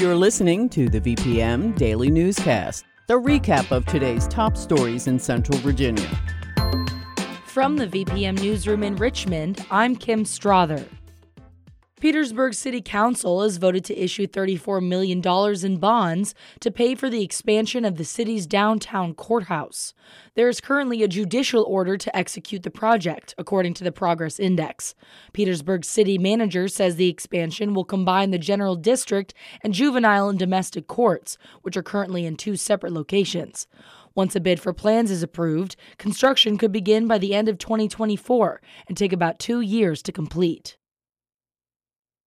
You're listening to the VPM Daily Newscast, the recap of today's top stories in Central Virginia. From the VPM Newsroom in Richmond, I'm Kim Strother. Petersburg City Council has voted to issue $34 million in bonds to pay for the expansion of the city's downtown courthouse. There is currently a judicial order to execute the project, according to the Progress Index. Petersburg City Manager says the expansion will combine the general district and juvenile and domestic courts, which are currently in two separate locations. Once a bid for plans is approved, construction could begin by the end of 2024 and take about two years to complete.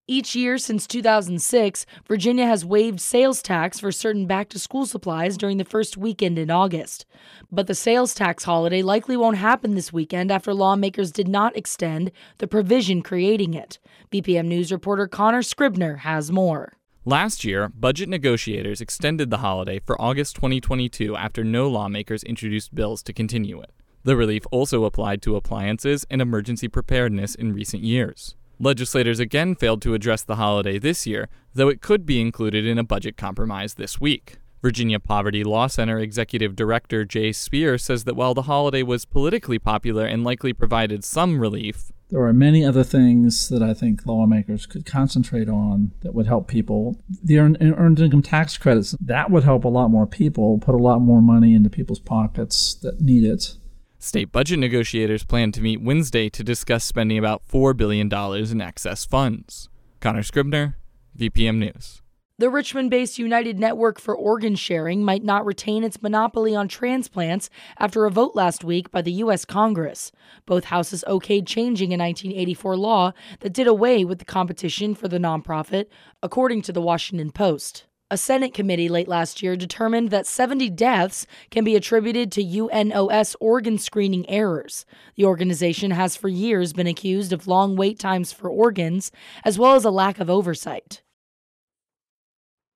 Each year since 2006, Virginia has waived sales tax for certain back to school supplies during the first weekend in August. But the sales tax holiday likely won't happen this weekend after lawmakers did not extend the provision creating it. VPM News reporter Connor Scribner has more. Last year, budget negotiators extended the holiday for August 2022 after no lawmakers introduced bills to continue it. The relief also applied to appliances and emergency preparedness in recent years. Legislators again failed to address the holiday this year, though it could be included in a budget compromise this week. Virginia Poverty Law Center Executive Director Jay Speer says that while the holiday was politically popular and likely provided some relief, there are many other things that I think lawmakers could concentrate on that would help people. The earned, income tax credits, that would help a lot more people, put a lot more money into people's pockets that need it. State budget negotiators plan to meet Wednesday to discuss spending about $4 billion in excess funds. Connor Scribner, VPM News. The Richmond based United Network for Organ Sharing might not retain its monopoly on transplants after a vote last week by the U.S. Congress. Both houses okayed changing a 1984 law that did away with the competition for the nonprofit, according to the Washington Post. A Senate committee late last year determined that 70 deaths can be attributed to UNOS organ screening errors. The organization has for years been accused of long wait times for organs, as well as a lack of oversight.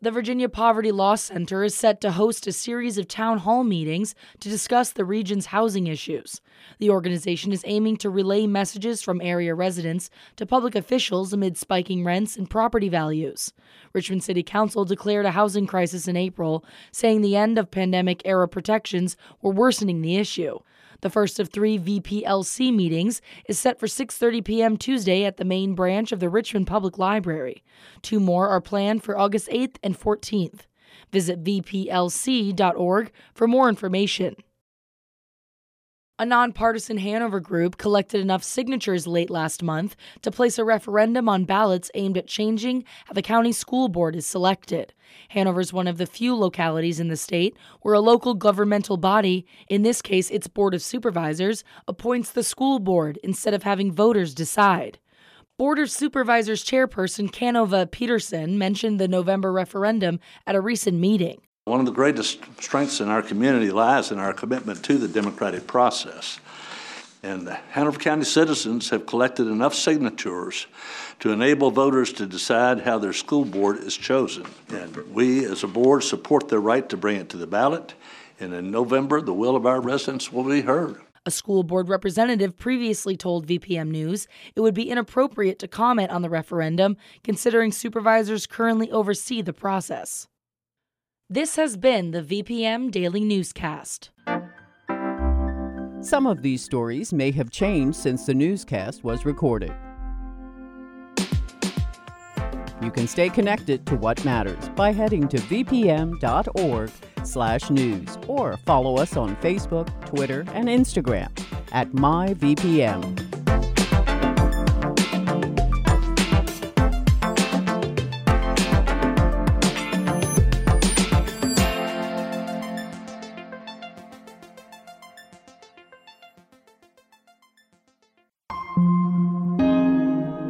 The Virginia Poverty Law Center is set to host a series of town hall meetings to discuss the region's housing issues. The organization is aiming to relay messages from area residents to public officials amid spiking rents and property values. Richmond City Council declared a housing crisis in April, saying the end of pandemic era protections were worsening the issue. The first of three VPLC meetings is set for 6:30 p.m. Tuesday at the main branch of the Richmond Public Library. Two more are planned for August 8th and 14th. Visit vplc.org for more information. A nonpartisan Hanover group collected enough signatures late last month to place a referendum on ballots aimed at changing how the county school board is selected. Hanover is one of the few localities in the state where a local governmental body, in this case its Board of Supervisors, appoints the school board instead of having voters decide. Board of Supervisors chairperson Canova Peterson mentioned the November referendum at a recent meeting. One of the greatest strengths in our community lies in our commitment to the democratic process. And the Hanover County citizens have collected enough signatures to enable voters to decide how their school board is chosen. And we, as a board, support their right to bring it to the ballot. And in November, the will of our residents will be heard. A school board representative previously told VPM News it would be inappropriate to comment on the referendum, considering supervisors currently oversee the process. This has been the VPM Daily Newscast. Some of these stories may have changed since the newscast was recorded. You can stay connected to what matters by heading to vpm.org/news or follow us on Facebook, Twitter, and Instagram at myvpm.